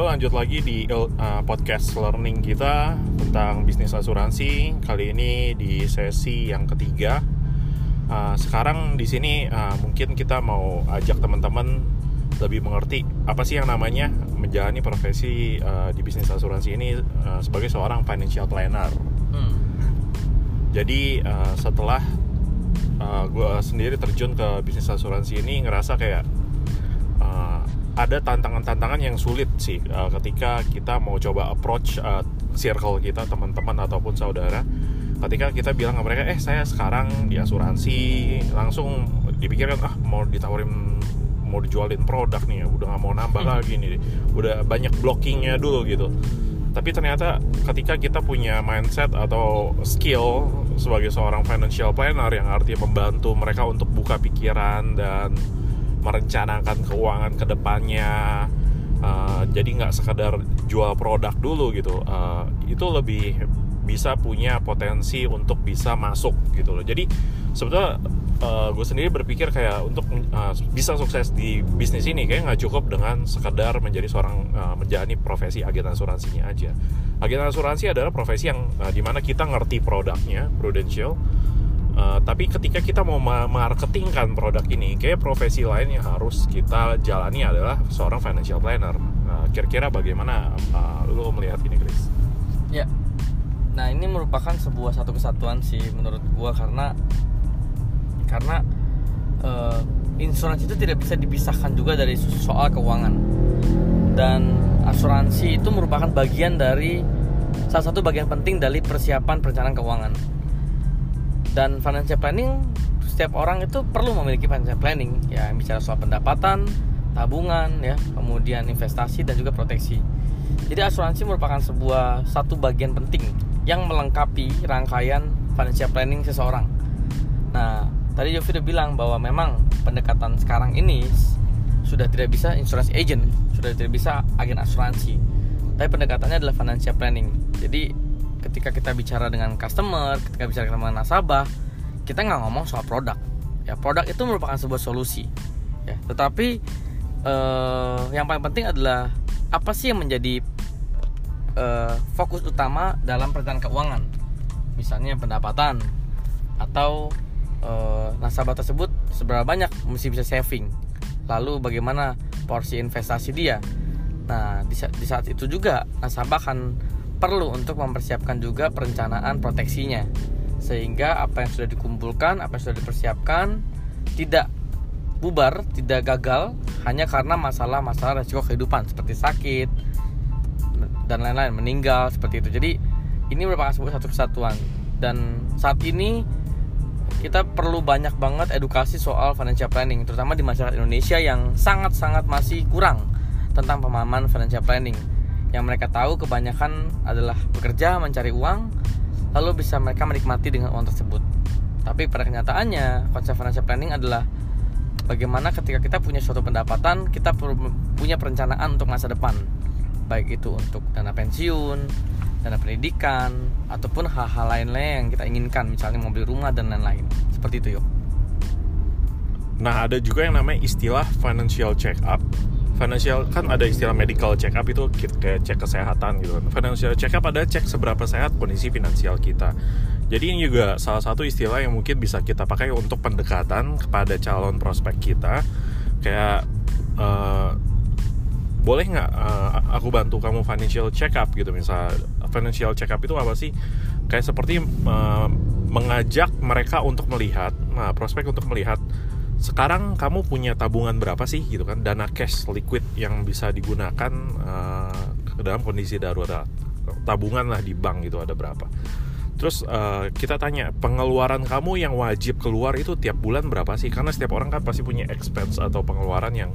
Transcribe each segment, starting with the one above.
Halo, lanjut lagi di uh, podcast learning kita tentang bisnis asuransi. Kali ini di sesi yang ketiga. Uh, sekarang di sini uh, mungkin kita mau ajak teman-teman lebih mengerti apa sih yang namanya menjalani profesi uh, di bisnis asuransi ini uh, sebagai seorang financial planner. Hmm. Jadi uh, setelah uh, gue sendiri terjun ke bisnis asuransi ini ngerasa kayak ada tantangan-tantangan yang sulit sih uh, ketika kita mau coba approach uh, circle kita teman-teman ataupun saudara ketika kita bilang ke mereka eh saya sekarang di asuransi langsung dipikirkan ah mau ditawarin mau dijualin produk nih udah nggak mau nambah hmm. lagi nih udah banyak blockingnya dulu gitu tapi ternyata ketika kita punya mindset atau skill sebagai seorang financial planner yang artinya membantu mereka untuk buka pikiran dan merencanakan keuangan ke depannya uh, jadi nggak sekadar jual produk dulu gitu. Uh, itu lebih bisa punya potensi untuk bisa masuk gitu loh. Jadi sebetulnya uh, gue sendiri berpikir kayak untuk uh, bisa sukses di bisnis ini kayak nggak cukup dengan sekadar menjadi seorang uh, menjalani profesi agen asuransinya aja. Agen asuransi adalah profesi yang uh, di mana kita ngerti produknya prudential Uh, tapi ketika kita mau marketingkan produk ini, kayak profesi lain yang harus kita jalani adalah seorang financial planner. Nah, kira-kira bagaimana uh, lu melihat ini, Chris? Ya, nah ini merupakan sebuah satu kesatuan sih menurut gua karena karena uh, insuransi itu tidak bisa dipisahkan juga dari soal keuangan dan asuransi itu merupakan bagian dari salah satu bagian penting dari persiapan perencanaan keuangan dan financial planning setiap orang itu perlu memiliki financial planning. Ya bicara soal pendapatan tabungan ya kemudian investasi dan juga proteksi. Jadi asuransi merupakan sebuah satu bagian penting yang melengkapi rangkaian financial planning seseorang. Nah tadi Jovi udah bilang bahwa memang pendekatan sekarang ini sudah tidak bisa insurance agent sudah tidak bisa agen asuransi. Tapi pendekatannya adalah financial planning. Jadi ketika kita bicara dengan customer ketika bicara dengan nasabah kita nggak ngomong soal produk. Ya produk itu merupakan sebuah solusi. Ya tetapi eh, yang paling penting adalah apa sih yang menjadi eh, fokus utama dalam perencanaan keuangan? Misalnya pendapatan atau eh, nasabah tersebut seberapa banyak mesti bisa saving. Lalu bagaimana porsi investasi dia? Nah di, di saat itu juga nasabah akan perlu untuk mempersiapkan juga perencanaan proteksinya. Sehingga apa yang sudah dikumpulkan, apa yang sudah dipersiapkan tidak bubar, tidak gagal hanya karena masalah-masalah resiko kehidupan seperti sakit dan lain-lain, meninggal seperti itu. Jadi ini merupakan sebuah satu kesatuan. Dan saat ini kita perlu banyak banget edukasi soal financial planning terutama di masyarakat Indonesia yang sangat-sangat masih kurang tentang pemahaman financial planning yang mereka tahu kebanyakan adalah bekerja mencari uang lalu bisa mereka menikmati dengan uang tersebut. Tapi pada kenyataannya konsep financial planning adalah bagaimana ketika kita punya suatu pendapatan kita punya perencanaan untuk masa depan. Baik itu untuk dana pensiun dana pendidikan ataupun hal-hal lain-lain yang kita inginkan misalnya mobil rumah dan lain-lain. Seperti itu yuk. Nah ada juga yang namanya istilah financial check up financial kan ada istilah medical check up itu kayak cek kesehatan gitu kan. Financial check up ada cek seberapa sehat kondisi finansial kita. Jadi ini juga salah satu istilah yang mungkin bisa kita pakai untuk pendekatan kepada calon prospek kita. Kayak uh, boleh nggak uh, aku bantu kamu financial check up gitu misal financial check up itu apa sih? Kayak seperti uh, mengajak mereka untuk melihat, nah prospek untuk melihat sekarang kamu punya tabungan berapa sih gitu kan? Dana cash liquid yang bisa digunakan uh, dalam kondisi darurat. Tabungan lah di bank gitu ada berapa. Terus uh, kita tanya pengeluaran kamu yang wajib keluar itu tiap bulan berapa sih? Karena setiap orang kan pasti punya expense atau pengeluaran yang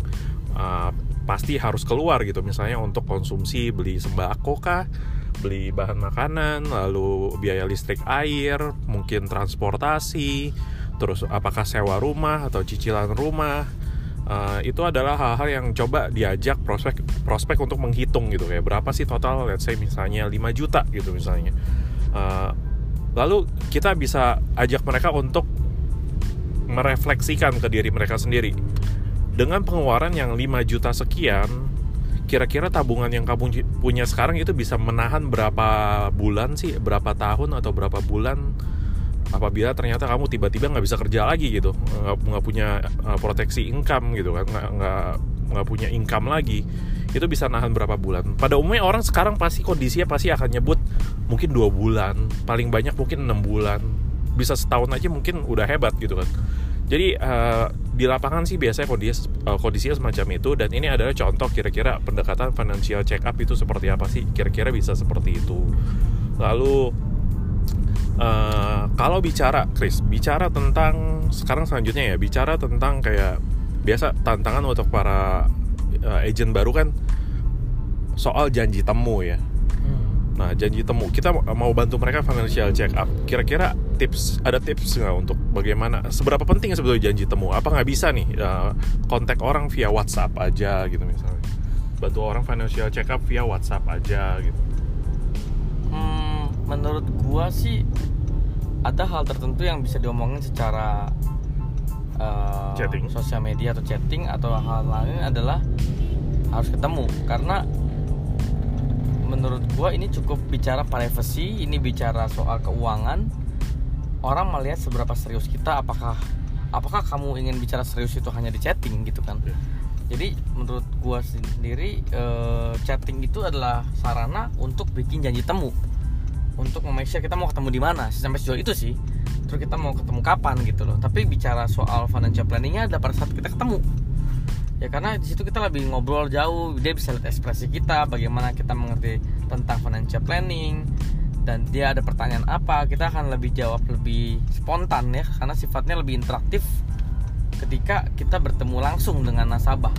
uh, pasti harus keluar gitu. Misalnya untuk konsumsi beli sembako kah? Beli bahan makanan lalu biaya listrik air mungkin transportasi terus apakah sewa rumah atau cicilan rumah? Uh, itu adalah hal-hal yang coba diajak prospek prospek untuk menghitung gitu. Kayak berapa sih total let's say misalnya 5 juta gitu misalnya. Uh, lalu kita bisa ajak mereka untuk merefleksikan ke diri mereka sendiri. Dengan pengeluaran yang 5 juta sekian kira-kira tabungan yang kamu punya sekarang itu bisa menahan berapa bulan sih? Berapa tahun atau berapa bulan apabila ternyata kamu tiba-tiba nggak bisa kerja lagi gitu nggak punya uh, proteksi income gitu kan nggak nggak nggak punya income lagi itu bisa nahan berapa bulan. Pada umumnya orang sekarang pasti kondisinya pasti akan nyebut mungkin dua bulan paling banyak mungkin enam bulan bisa setahun aja mungkin udah hebat gitu kan. Jadi uh, di lapangan sih biasanya kondisi uh, kondisinya semacam itu dan ini adalah contoh kira-kira pendekatan financial check up itu seperti apa sih kira-kira bisa seperti itu. Lalu uh, kalau bicara Chris bicara tentang sekarang selanjutnya ya bicara tentang kayak biasa tantangan untuk para uh, agent baru kan soal janji temu ya Hmm. Nah, janji temu. Kita mau bantu mereka financial check up. Kira-kira tips ada tips nggak untuk bagaimana seberapa penting sebetulnya janji temu? Apa nggak bisa nih uh, kontak orang via WhatsApp aja gitu misalnya? Bantu orang financial check up via WhatsApp aja gitu. Menurut gua sih ada hal tertentu yang bisa diomongin secara uh, Chatting. sosial media atau chatting atau hal lain adalah harus ketemu karena menurut gua ini cukup bicara privacy, ini bicara soal keuangan. Orang melihat seberapa serius kita, apakah apakah kamu ingin bicara serius itu hanya di chatting gitu kan? Iya. Jadi menurut gua sendiri eh, chatting itu adalah sarana untuk bikin janji temu. Untuk sure kita mau ketemu di mana, sampai sejauh itu sih. Terus kita mau ketemu kapan gitu loh. Tapi bicara soal financial planningnya ada pada saat kita ketemu. Ya karena di situ kita lebih ngobrol jauh, dia bisa lihat ekspresi kita, bagaimana kita mengerti tentang financial planning dan dia ada pertanyaan apa, kita akan lebih jawab lebih spontan ya karena sifatnya lebih interaktif ketika kita bertemu langsung dengan nasabah.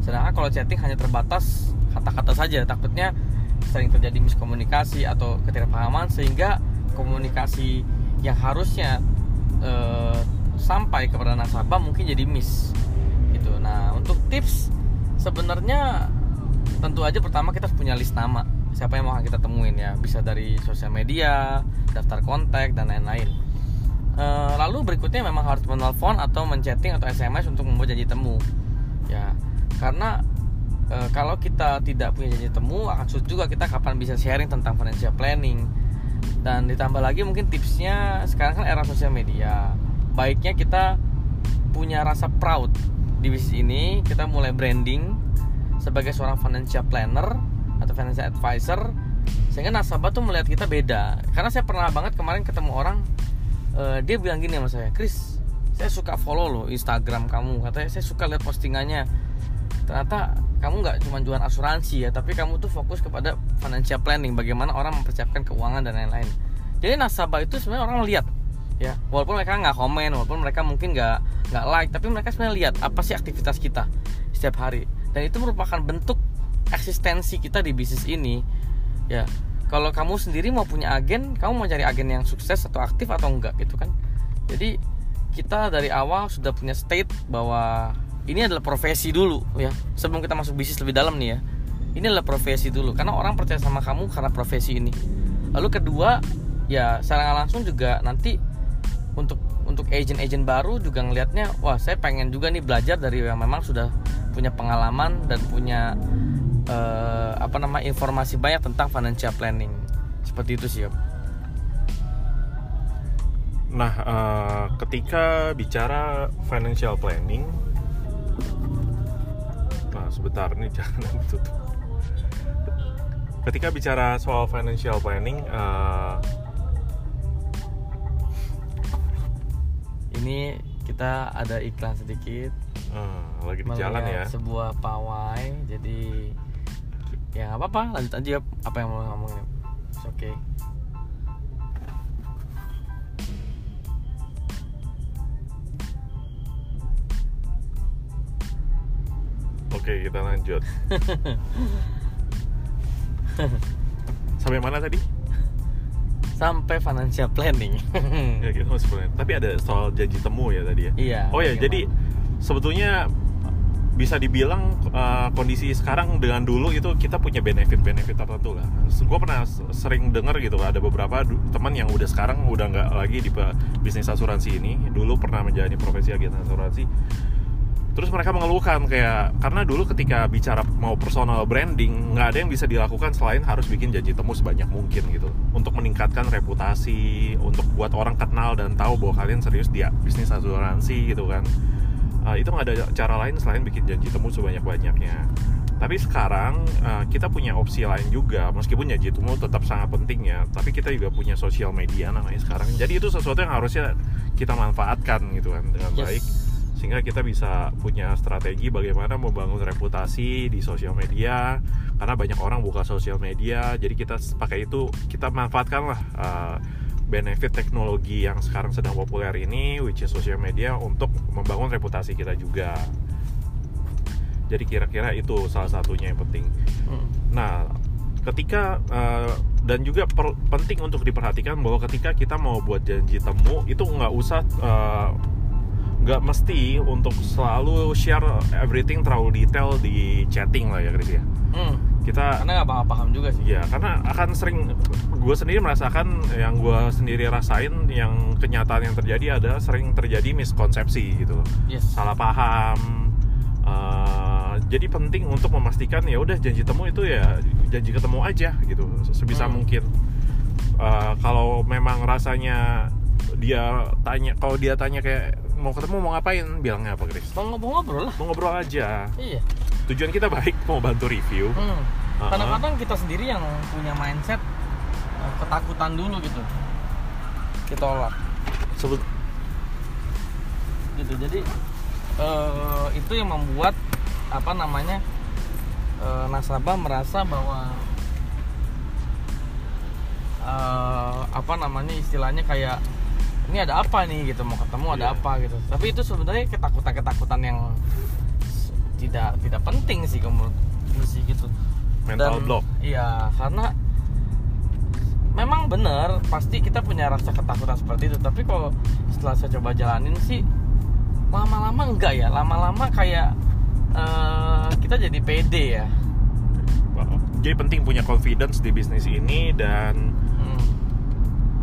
Sedangkan kalau chatting hanya terbatas kata-kata saja, takutnya sering terjadi miskomunikasi atau ketidakpahaman sehingga komunikasi yang harusnya eh, sampai kepada nasabah mungkin jadi miss gitu. Nah, untuk tips sebenarnya tentu aja pertama kita punya list nama. Siapa yang mau kita temuin ya? Bisa dari sosial media daftar kontak dan lain-lain. Eh, lalu berikutnya memang harus menelpon atau menchatting atau SMS untuk membuat janji temu ya. Karena eh, kalau kita tidak punya janji temu akan sulit juga kita kapan bisa sharing tentang financial planning. Dan ditambah lagi mungkin tipsnya sekarang kan era sosial media. Baiknya kita punya rasa proud di bisnis ini kita mulai branding sebagai seorang financial planner atau financial advisor sehingga nasabah tuh melihat kita beda. Karena saya pernah banget kemarin ketemu orang eh, dia bilang gini sama saya Chris saya suka follow loh Instagram kamu. Katanya saya suka lihat postingannya ternyata kamu nggak cuma jualan asuransi ya tapi kamu tuh fokus kepada financial planning bagaimana orang mempersiapkan keuangan dan lain-lain. Jadi nasabah itu sebenarnya orang lihat ya. Walaupun mereka nggak komen walaupun mereka mungkin nggak nggak like tapi mereka sebenarnya lihat apa sih aktivitas kita setiap hari. Dan itu merupakan bentuk eksistensi kita di bisnis ini ya. Kalau kamu sendiri mau punya agen kamu mau cari agen yang sukses atau aktif atau enggak gitu kan. Jadi kita dari awal sudah punya state bahwa ini adalah profesi dulu ya. Sebelum kita masuk bisnis lebih dalam nih ya. Ini adalah profesi dulu karena orang percaya sama kamu karena profesi ini. Lalu kedua ya secara langsung juga nanti untuk untuk agent-agent baru juga ngelihatnya wah saya pengen juga nih belajar dari yang memang sudah punya pengalaman dan punya eh, apa nama informasi banyak tentang financial planning. Seperti itu sih ya Nah, eh, ketika bicara financial planning, nah sebentar nih jangan ditutup. Ketika bicara soal financial planning, eh, ini kita ada iklan sedikit eh, lagi di jalan ya. sebuah pawai jadi ya nggak apa-apa lanjut aja apa yang mau ngomongin It's okay Oke, kita lanjut. Sampai mana tadi? sampai financial planning Ya kita masih planning. Tapi ada soal janji temu ya tadi ya. iya Oh ya, bagaimana? jadi sebetulnya bisa dibilang uh, kondisi sekarang dengan dulu itu kita punya benefit-benefit tertentu lah. Gue pernah sering dengar gitu ada beberapa teman yang udah sekarang udah nggak lagi di bisnis asuransi ini. Dulu pernah menjalani profesi agen asuransi. Terus mereka mengeluhkan kayak karena dulu ketika bicara mau personal branding nggak ada yang bisa dilakukan selain harus bikin janji temu sebanyak mungkin gitu. Untuk meningkatkan reputasi untuk buat orang kenal dan tahu bahwa kalian serius dia bisnis asuransi gitu kan. Uh, itu nggak ada cara lain selain bikin janji temu sebanyak banyaknya tapi sekarang uh, kita punya opsi lain juga. Meskipun janji temu tetap sangat penting ya tapi kita juga punya sosial media namanya sekarang. Jadi itu sesuatu yang harusnya kita manfaatkan gitu kan dengan Yes. baik sehingga kita bisa punya strategi bagaimana membangun reputasi di sosial media karena banyak orang buka sosial media jadi kita pakai itu kita manfaatkan lah uh, benefit teknologi yang sekarang sedang populer ini which is sosial media untuk membangun reputasi kita juga jadi kira-kira itu salah satunya yang penting Hmm. Nah, ketika uh, dan juga per- penting untuk diperhatikan bahwa ketika kita mau buat janji temu itu nggak usah uh, nggak mesti untuk selalu share everything terlalu detail di chatting lah ya Chris ya. Hmm. Kita karena nggak paham paham juga sih ya karena akan sering gue sendiri merasakan yang gue sendiri rasain yang kenyataan yang terjadi ada sering terjadi miskonsepsi gitu loh yes salah paham Uh, jadi penting untuk memastikan ya udah janji temu itu ya janji ketemu aja gitu sebisa Hmm. mungkin Uh, kalau memang rasanya dia tanya kalau dia tanya kayak mau ketemu mau ngapain? Bilangnya apa Chris mau ngobrol-ngobrol lah. Mau ngobrol aja. Iya. Tujuan kita baik mau bantu review. Hmm. Kadang-kadang kita sendiri yang punya mindset eh, ketakutan dulu gitu. Kita tolak sebut. Gitu. Jadi eh, itu yang membuat apa namanya eh, nasabah merasa bahwa eh, apa namanya istilahnya kayak ini ada apa nih gitu mau ketemu ada Iya. apa gitu. Tapi itu sebenarnya ketakutan-ketakutan yang s- tidak tidak penting sih kalau menurut sih gitu. mental Dan- block Iya, karena memang benar pasti kita punya rasa ketakutan seperti itu. Tapi kalau setelah saya coba jalanin sih lama-lama enggak ya. Lama-lama kayak eh, kita jadi pede ya. jadi penting punya confidence di bisnis ini dan Hmm.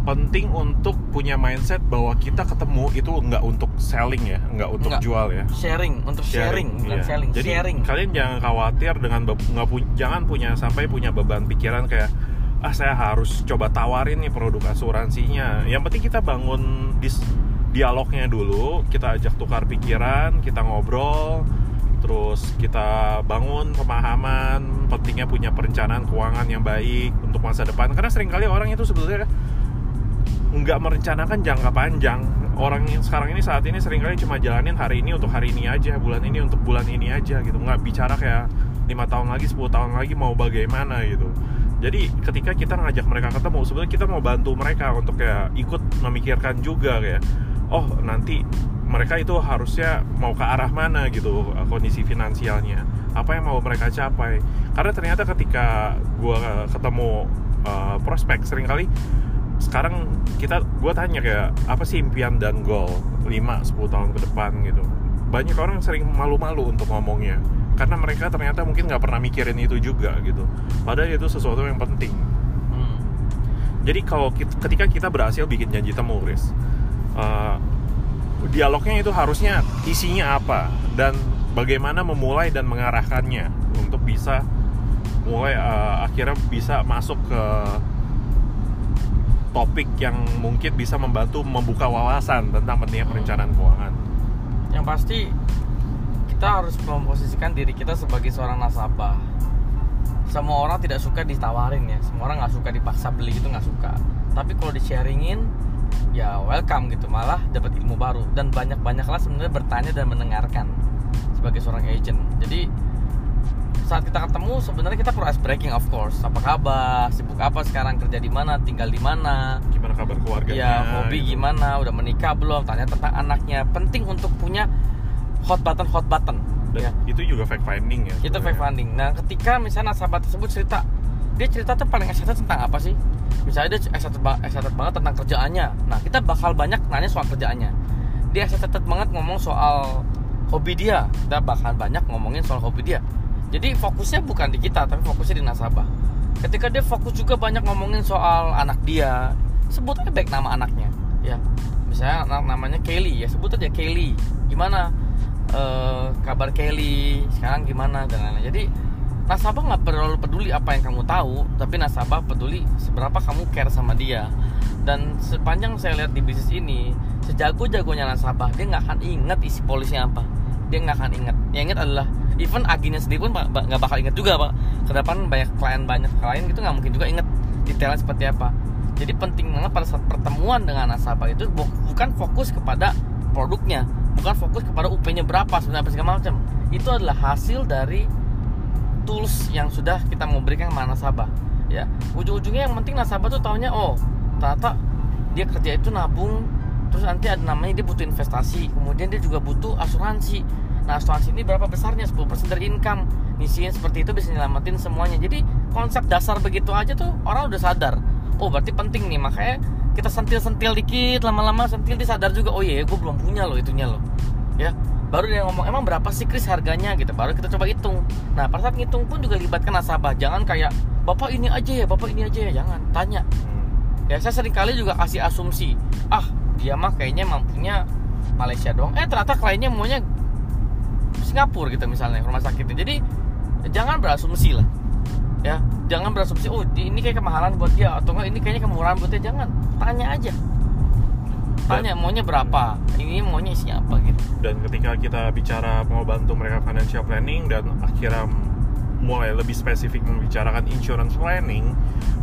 Penting untuk punya mindset bahwa kita ketemu itu nggak untuk selling ya, nggak untuk Nggak. jual ya. Sharing untuk sharing, bukan iya. selling, Jadi sharing. kalian jangan khawatir dengan nggak pu- jangan punya sampai punya beban pikiran kayak ah saya harus coba tawarin nih produk asuransinya. Yang penting kita bangun dis- dialognya dulu, kita ajak tukar pikiran, kita ngobrol, terus kita bangun pemahaman pentingnya punya perencanaan keuangan yang baik untuk masa depan. Karena sering kali orang itu sebetulnya nggak merencanakan jangka panjang. Orang yang sekarang ini saat ini sering kali cuma jalanin hari ini untuk hari ini aja bulan ini untuk bulan ini aja gitu. Nggak bicara kayak lima tahun lagi 10 tahun lagi mau bagaimana gitu. Jadi ketika kita ngajak mereka ketemu sebenarnya kita mau bantu mereka untuk kayak ikut memikirkan juga kayak oh nanti mereka itu harusnya mau ke arah mana gitu kondisi finansialnya. Apa yang mau mereka capai? Karena ternyata ketika gua ketemu uh, prospek sering kali sekarang kita gue tanya kayak apa sih impian dan goal 5-10 tahun ke depan gitu? Banyak orang sering malu-malu untuk ngomongnya karena mereka ternyata mungkin nggak pernah mikirin itu juga gitu. Padahal itu sesuatu yang penting. Hmm. jadi kalau kit- ketika kita berhasil bikin janji temu Chris uh, dialognya itu harusnya isinya apa? Dan bagaimana memulai dan mengarahkannya untuk bisa mulai uh, akhirnya bisa masuk ke topik yang mungkin bisa membantu membuka wawasan tentang pentingnya perencanaan keuangan. Yang pasti kita harus memposisikan diri kita sebagai seorang nasabah. Semua orang tidak suka ditawarin ya. Semua orang nggak suka dipaksa beli itu nggak suka. Tapi kalau di sharingin, ya welcome gitu. Malah dapat ilmu baru dan banyak-banyaklah sebenarnya bertanya dan mendengarkan sebagai seorang agent. Jadi saat kita ketemu sebenarnya kita perlu ice breaking of course. Apa kabar? Sibuk apa sekarang? Kerja di mana? Tinggal di mana? Gimana kabar keluarganya? Ya, hobi gitu. gimana? Udah menikah belum? Tanya tentang anaknya. Penting untuk punya hot button hot button. Dan ya. itu juga fact finding ya. Itu sebenarnya. fact finding. Nah, ketika misalnya nasabah tersebut cerita, dia cerita tuh paling excited tentang apa sih? Misalnya dia excited, ba- excited banget tentang kerjaannya. Nah, kita bakal banyak nanya soal kerjaannya. Dia excited banget ngomong soal hobi dia. Kita bakal banyak ngomongin soal hobi dia. Jadi fokusnya bukan di kita, tapi fokusnya di nasabah. Ketika dia fokus juga banyak ngomongin soal anak dia, sebut aja baik nama anaknya, ya. Misalnya anak namanya Kelly, ya sebut aja Kelly. Gimana? eh, kabar Kelly sekarang gimana dan lain-lain jadi nasabah nggak perlu peduli apa yang kamu tahu tapi nasabah peduli seberapa kamu care sama dia dan sepanjang saya lihat di bisnis ini sejago-jagonya nasabah dia nggak akan ingat isi polisnya apa dia nggak akan ingat yang ingat adalah even aginya sendiri pun nggak bakal ingat juga pak. Ke depan banyak klien banyak klien gitu nggak mungkin juga ingat detailnya seperti apa. Jadi penting banget pada saat pertemuan dengan nasabah itu bu- bukan fokus kepada produknya bukan fokus kepada UP-nya berapa sebenarnya apa segala macam. Itu adalah hasil dari tools yang sudah kita mau berikan ke nasabah ya. Ujung-ujungnya yang penting nasabah tuh taunya oh ternyata dia kerja itu nabung terus nanti ada namanya dia butuh investasi kemudian dia juga butuh asuransi nah asuransi ini berapa besarnya? 10% dari income. Misinya seperti itu bisa nyelamatin semuanya. Jadi konsep dasar begitu aja tuh orang udah sadar. Oh berarti penting nih. Makanya kita sentil-sentil dikit lama-lama sentil dia sadar juga oh iya gue belum punya loh itunya loh. Ya baru dia ngomong emang berapa sih Kris harganya? Gitu. Baru kita coba hitung. Nah pada saat ngitung pun juga libatkan nasabah. Jangan kayak bapak ini aja ya bapak ini aja ya. Jangan tanya. Ya saya sering kali juga kasih asumsi ah dia mah kayaknya mampunya Malaysia doang. Eh ternyata kliennya maunya Singapura gitu misalnya rumah sakitnya. Jadi jangan berasumsi lah. Ya jangan berasumsi oh ini kayak kemahalan buat dia atau enggak ini kayaknya kemurahan buat dia. Jangan tanya aja. Tanya maunya berapa ini maunya isinya apa gitu. Dan ketika kita bicara mau bantu mereka financial planning dan akhirnya mulai lebih spesifik membicarakan insurance planning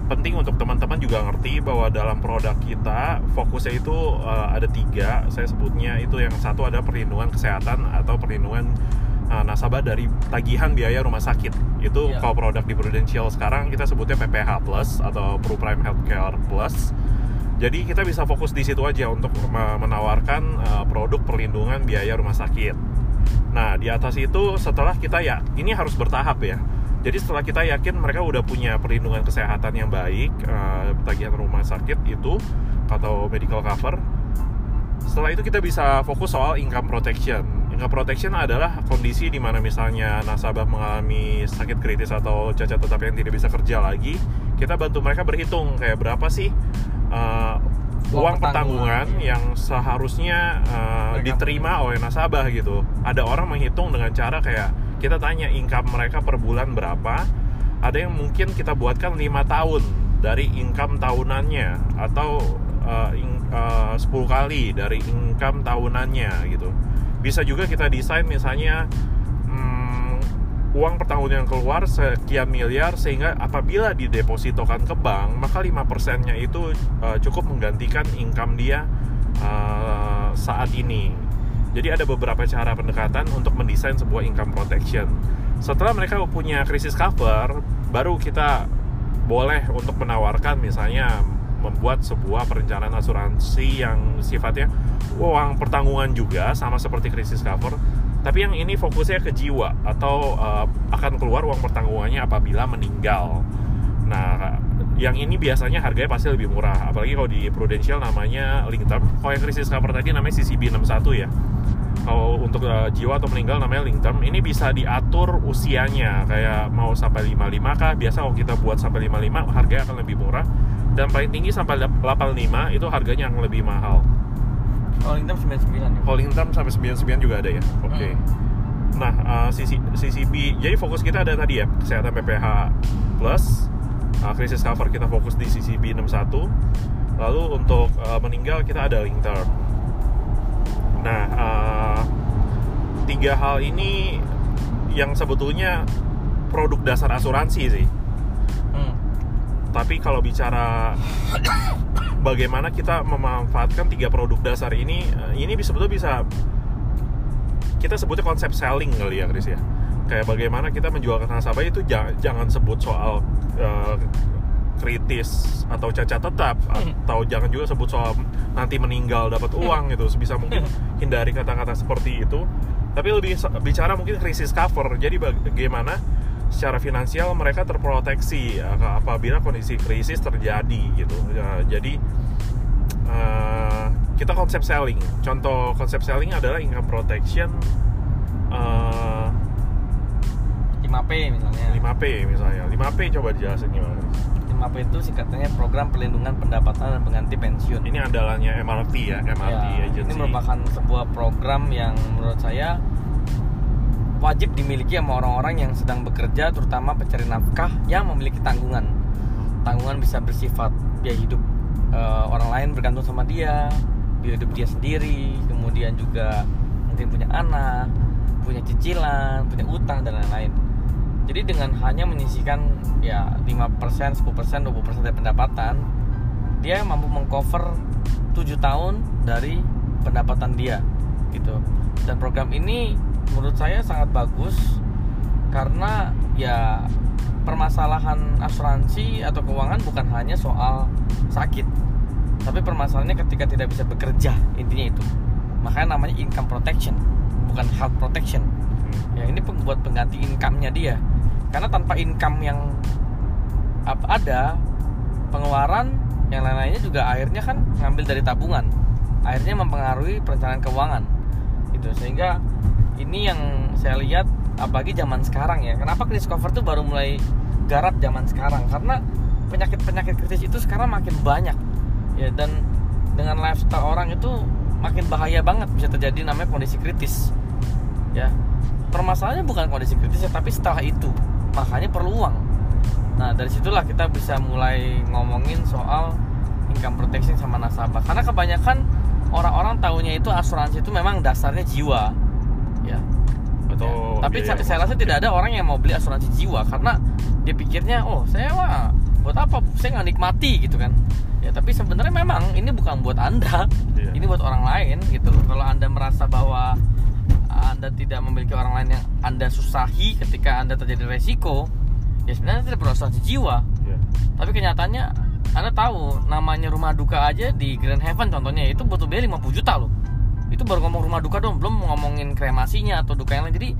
penting untuk teman-teman juga ngerti bahwa dalam produk kita fokusnya itu uh, ada tiga saya sebutnya itu yang satu ada perlindungan kesehatan atau perlindungan uh, nasabah dari tagihan biaya rumah sakit itu Iya. kalau produk di Prudential sekarang kita sebutnya PPH Plus atau Pro Prime Healthcare Plus jadi kita bisa fokus di situ aja untuk me- menawarkan uh, produk perlindungan biaya rumah sakit. Nah, di atas itu setelah kita ya ini harus bertahap ya. Jadi setelah kita yakin mereka udah punya perlindungan kesehatan yang baik, uh, tagihan rumah sakit itu atau medical cover. Setelah itu kita bisa fokus soal income protection. Income protection adalah kondisi di mana misalnya nasabah mengalami sakit kritis atau cacat tetap yang tidak bisa kerja lagi, kita bantu mereka berhitung kayak berapa sih uh, Uang pertanggungan, yang seharusnya uh, diterima oleh nasabah gitu. Ada orang menghitung dengan cara kayak kita tanya income mereka per bulan berapa. Ada yang mungkin kita buatkan lima tahun dari income tahunannya atau uh, in- uh, 10 kali dari income tahunannya gitu. Bisa juga kita desain misalnya uang per tahun yang keluar sekian miliar sehingga apabila didepositokan ke bank maka 5% nya itu uh, cukup menggantikan income dia uh, saat ini. Jadi ada beberapa cara pendekatan untuk mendesain sebuah income protection. Setelah mereka punya krisis cover, baru kita boleh untuk menawarkan misalnya membuat sebuah perencanaan asuransi yang sifatnya uang pertanggungan juga sama seperti krisis cover tapi yang ini fokusnya ke jiwa atau uh, akan keluar uang pertanggungannya apabila meninggal. Nah yang ini biasanya harganya pasti lebih murah. Apalagi kalau di Prudential namanya link term kalau yang krisis cover tadi namanya CCB 61 ya. Kalau untuk uh, jiwa atau meninggal namanya link term ini bisa diatur usianya. Kayak mau sampai 55 kah? Biasa kalau kita buat sampai 55 harganya akan lebih murah. Dan paling tinggi sampai 85 itu harganya yang lebih mahal kalau Lingdom 99 ya Calling term sampai 99 juga ada ya. Oke. Nah, uh, CC, CCB jadi fokus kita ada tadi ya, kesehatan PPH plus uh, krisis cover kita fokus di CCB 61. Lalu untuk uh, meninggal kita ada link term. Nah, uh, tiga hal ini yang sebetulnya produk dasar asuransi sih. Hmm. Tapi kalau bicara bagaimana kita memanfaatkan tiga produk dasar ini, eh, ini bisa betul bisa kita sebutnya konsep selling kali ya, Chris ya. Kayak bagaimana kita menjual ke nasabah itu jangan, jangan sebut soal eh, kritis atau cacat tetap atau jangan juga sebut soal nanti meninggal dapat uang gitu. Sebisa mungkin hindari kata-kata seperti itu. Tapi lebih bicara mungkin krisis cover. Jadi bagaimana secara finansial mereka terproteksi ya, apabila kondisi krisis terjadi gitu. Ya, jadi eh, kita konsep selling. Contoh konsep selling adalah income protection eh, 5P misalnya. 5P misalnya. 5P coba dijelasin gimana? 5 PPSMAP itu singkatannya Program Perlindungan Pendapatan dan Pengganti Pensiun. Ini andalannya MRT ya, MRT Ya, agency. ini merupakan sebuah program yang menurut saya wajib dimiliki sama orang-orang yang sedang bekerja, terutama pencari nafkah yang memiliki tanggungan. Tanggungan bisa bersifat biaya hidup eh, orang lain bergantung sama dia, biaya hidup dia sendiri, kemudian juga mungkin punya anak, punya cicilan, punya utang dan lain-lain. Jadi dengan hanya menyisikan ya 5%, 10%, 20% dari pendapatan, dia mampu mengcover 7 tahun dari pendapatan dia gitu. Dan program ini menurut saya sangat bagus karena ya permasalahan asuransi atau keuangan bukan hanya soal sakit. Tapi permasalahannya ketika tidak bisa bekerja, intinya itu. Makanya namanya income protection, bukan health protection ya ini peng- buat pengganti income-nya dia karena tanpa income yang ada pengeluaran yang lain-lainnya juga akhirnya kan ngambil dari tabungan akhirnya mempengaruhi perencanaan keuangan gitu sehingga ini yang saya lihat apalagi zaman sekarang ya. Kenapa krisis cover tuh baru mulai garap zaman sekarang? Karena penyakit-penyakit kritis itu sekarang makin banyak. Ya dan dengan lifestyle orang itu makin bahaya banget bisa terjadi namanya kondisi kritis. Ya permasalahannya bukan kondisi kritis ya tapi setelah itu. Makanya perlu uang. Nah dari situlah kita bisa mulai ngomongin soal income protection sama nasabah. Karena kebanyakan orang-orang tahunya itu asuransi itu memang dasarnya jiwa Atau tapi biaya saya, saya rasa tidak ada orang yang mau beli asuransi jiwa karena dia pikirnya oh saya mah buat apa? Saya nggak nikmati gitu kan. Ya tapi sebenarnya memang ini bukan buat anda. Iya. ini buat orang lain gitu. Kalau anda merasa bahwa anda tidak memiliki orang lain yang anda susahi ketika anda terjadi resiko ya sebenarnya tidak perlu asuransi jiwa. Iya. tapi kenyataannya anda tahu namanya rumah duka aja di Grand Heaven contohnya itu butuh biaya 50 juta loh itu baru ngomong rumah duka dong belum ngomongin kremasinya atau duka yang lain. Jadi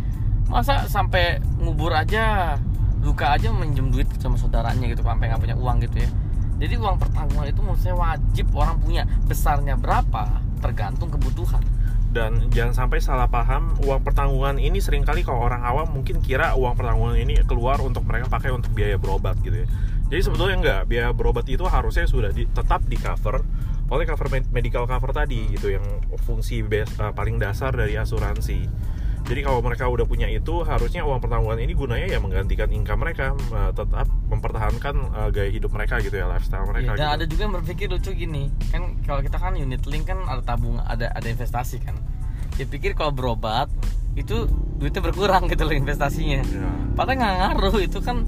masa sampai ngubur aja duka aja minjem duit sama saudaranya gitu sampai nggak punya uang gitu ya. Jadi uang pertanggungan itu menurut saya wajib orang punya. Besarnya berapa tergantung kebutuhan. Dan jangan sampai salah paham uang pertanggungan ini sering kali kalau orang awam mungkin kira uang pertanggungan ini keluar untuk mereka pakai untuk biaya berobat gitu ya. Jadi sebetulnya enggak biaya berobat itu harusnya sudah di- tetap di cover oleh cover med- medical cover tadi gitu yang fungsi base- eh, paling dasar dari asuransi. Jadi kalau mereka udah punya itu harusnya uang pertanggungan ini gunanya ya menggantikan income mereka eh, tetap mempertahankan eh, gaya hidup mereka gitu ya lifestyle mereka Iya, dan gitu. ada juga yang berpikir lucu gini kan kalau kita kan unit link kan ada tabung ada ada investasi kan. Dia pikir kalau berobat itu duitnya berkurang gitu loh investasinya. Ya. padahal nggak ngaruh itu kan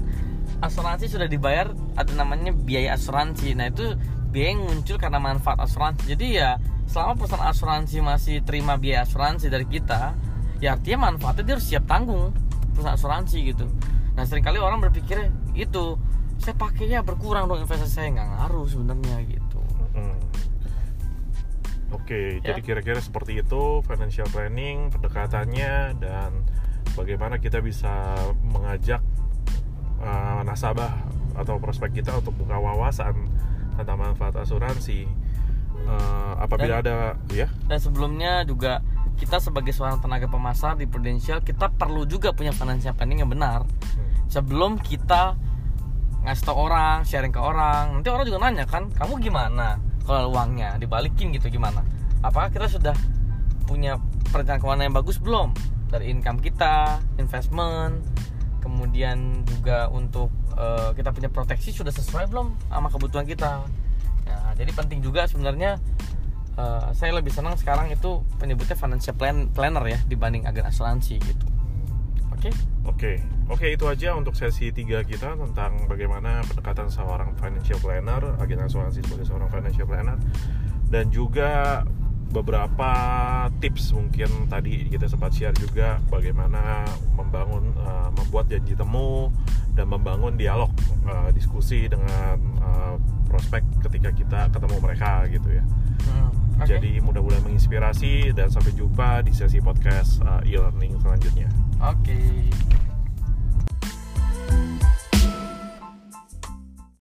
asuransi sudah dibayar ada namanya biaya asuransi. Nah itu biaya yang muncul karena manfaat asuransi jadi ya selama perusahaan asuransi masih terima biaya asuransi dari kita ya artinya manfaatnya dia harus siap tanggung perusahaan asuransi gitu nah sering kali orang berpikir itu saya pakainya berkurang dong investasi saya nggak ngaruh sebenarnya gitu. Oke, Ya. jadi kira-kira seperti itu financial planning, pendekatannya dan bagaimana kita bisa mengajak uh, nasabah atau prospek kita untuk buka wawasan tentang manfaat asuransi. Uh, apabila ada ya, dan sebelumnya juga kita sebagai seorang tenaga pemasar di Prudential kita perlu juga punya financial planning yang benar sebelum kita ngasih tau orang, sharing ke orang, nanti orang juga nanya kan, kamu gimana kalau uangnya dibalikin gitu gimana? Apakah kita sudah punya perencanaan keuangan yang bagus belum dari income kita, investment, kemudian juga untuk eh, kita punya proteksi sudah sesuai belum sama kebutuhan kita? Nah, jadi penting juga sebenarnya eh, saya lebih senang sekarang itu penyebutnya financial plan planner ya dibanding agen asuransi gitu. Oke? Oke, oke itu aja untuk sesi tiga kita tentang bagaimana pendekatan seorang financial planner, agen asuransi sebagai seorang financial planner, dan juga beberapa tips mungkin tadi kita sempat share juga bagaimana membangun, eh, membuat janji temu dan membangun dialog, eh, diskusi dengan eh, prospek ketika kita ketemu mereka gitu ya. Hmm, oke. Jadi mudah-mudahan menginspirasi dan sampai jumpa di sesi podcast eh, e-learning selanjutnya. Oke.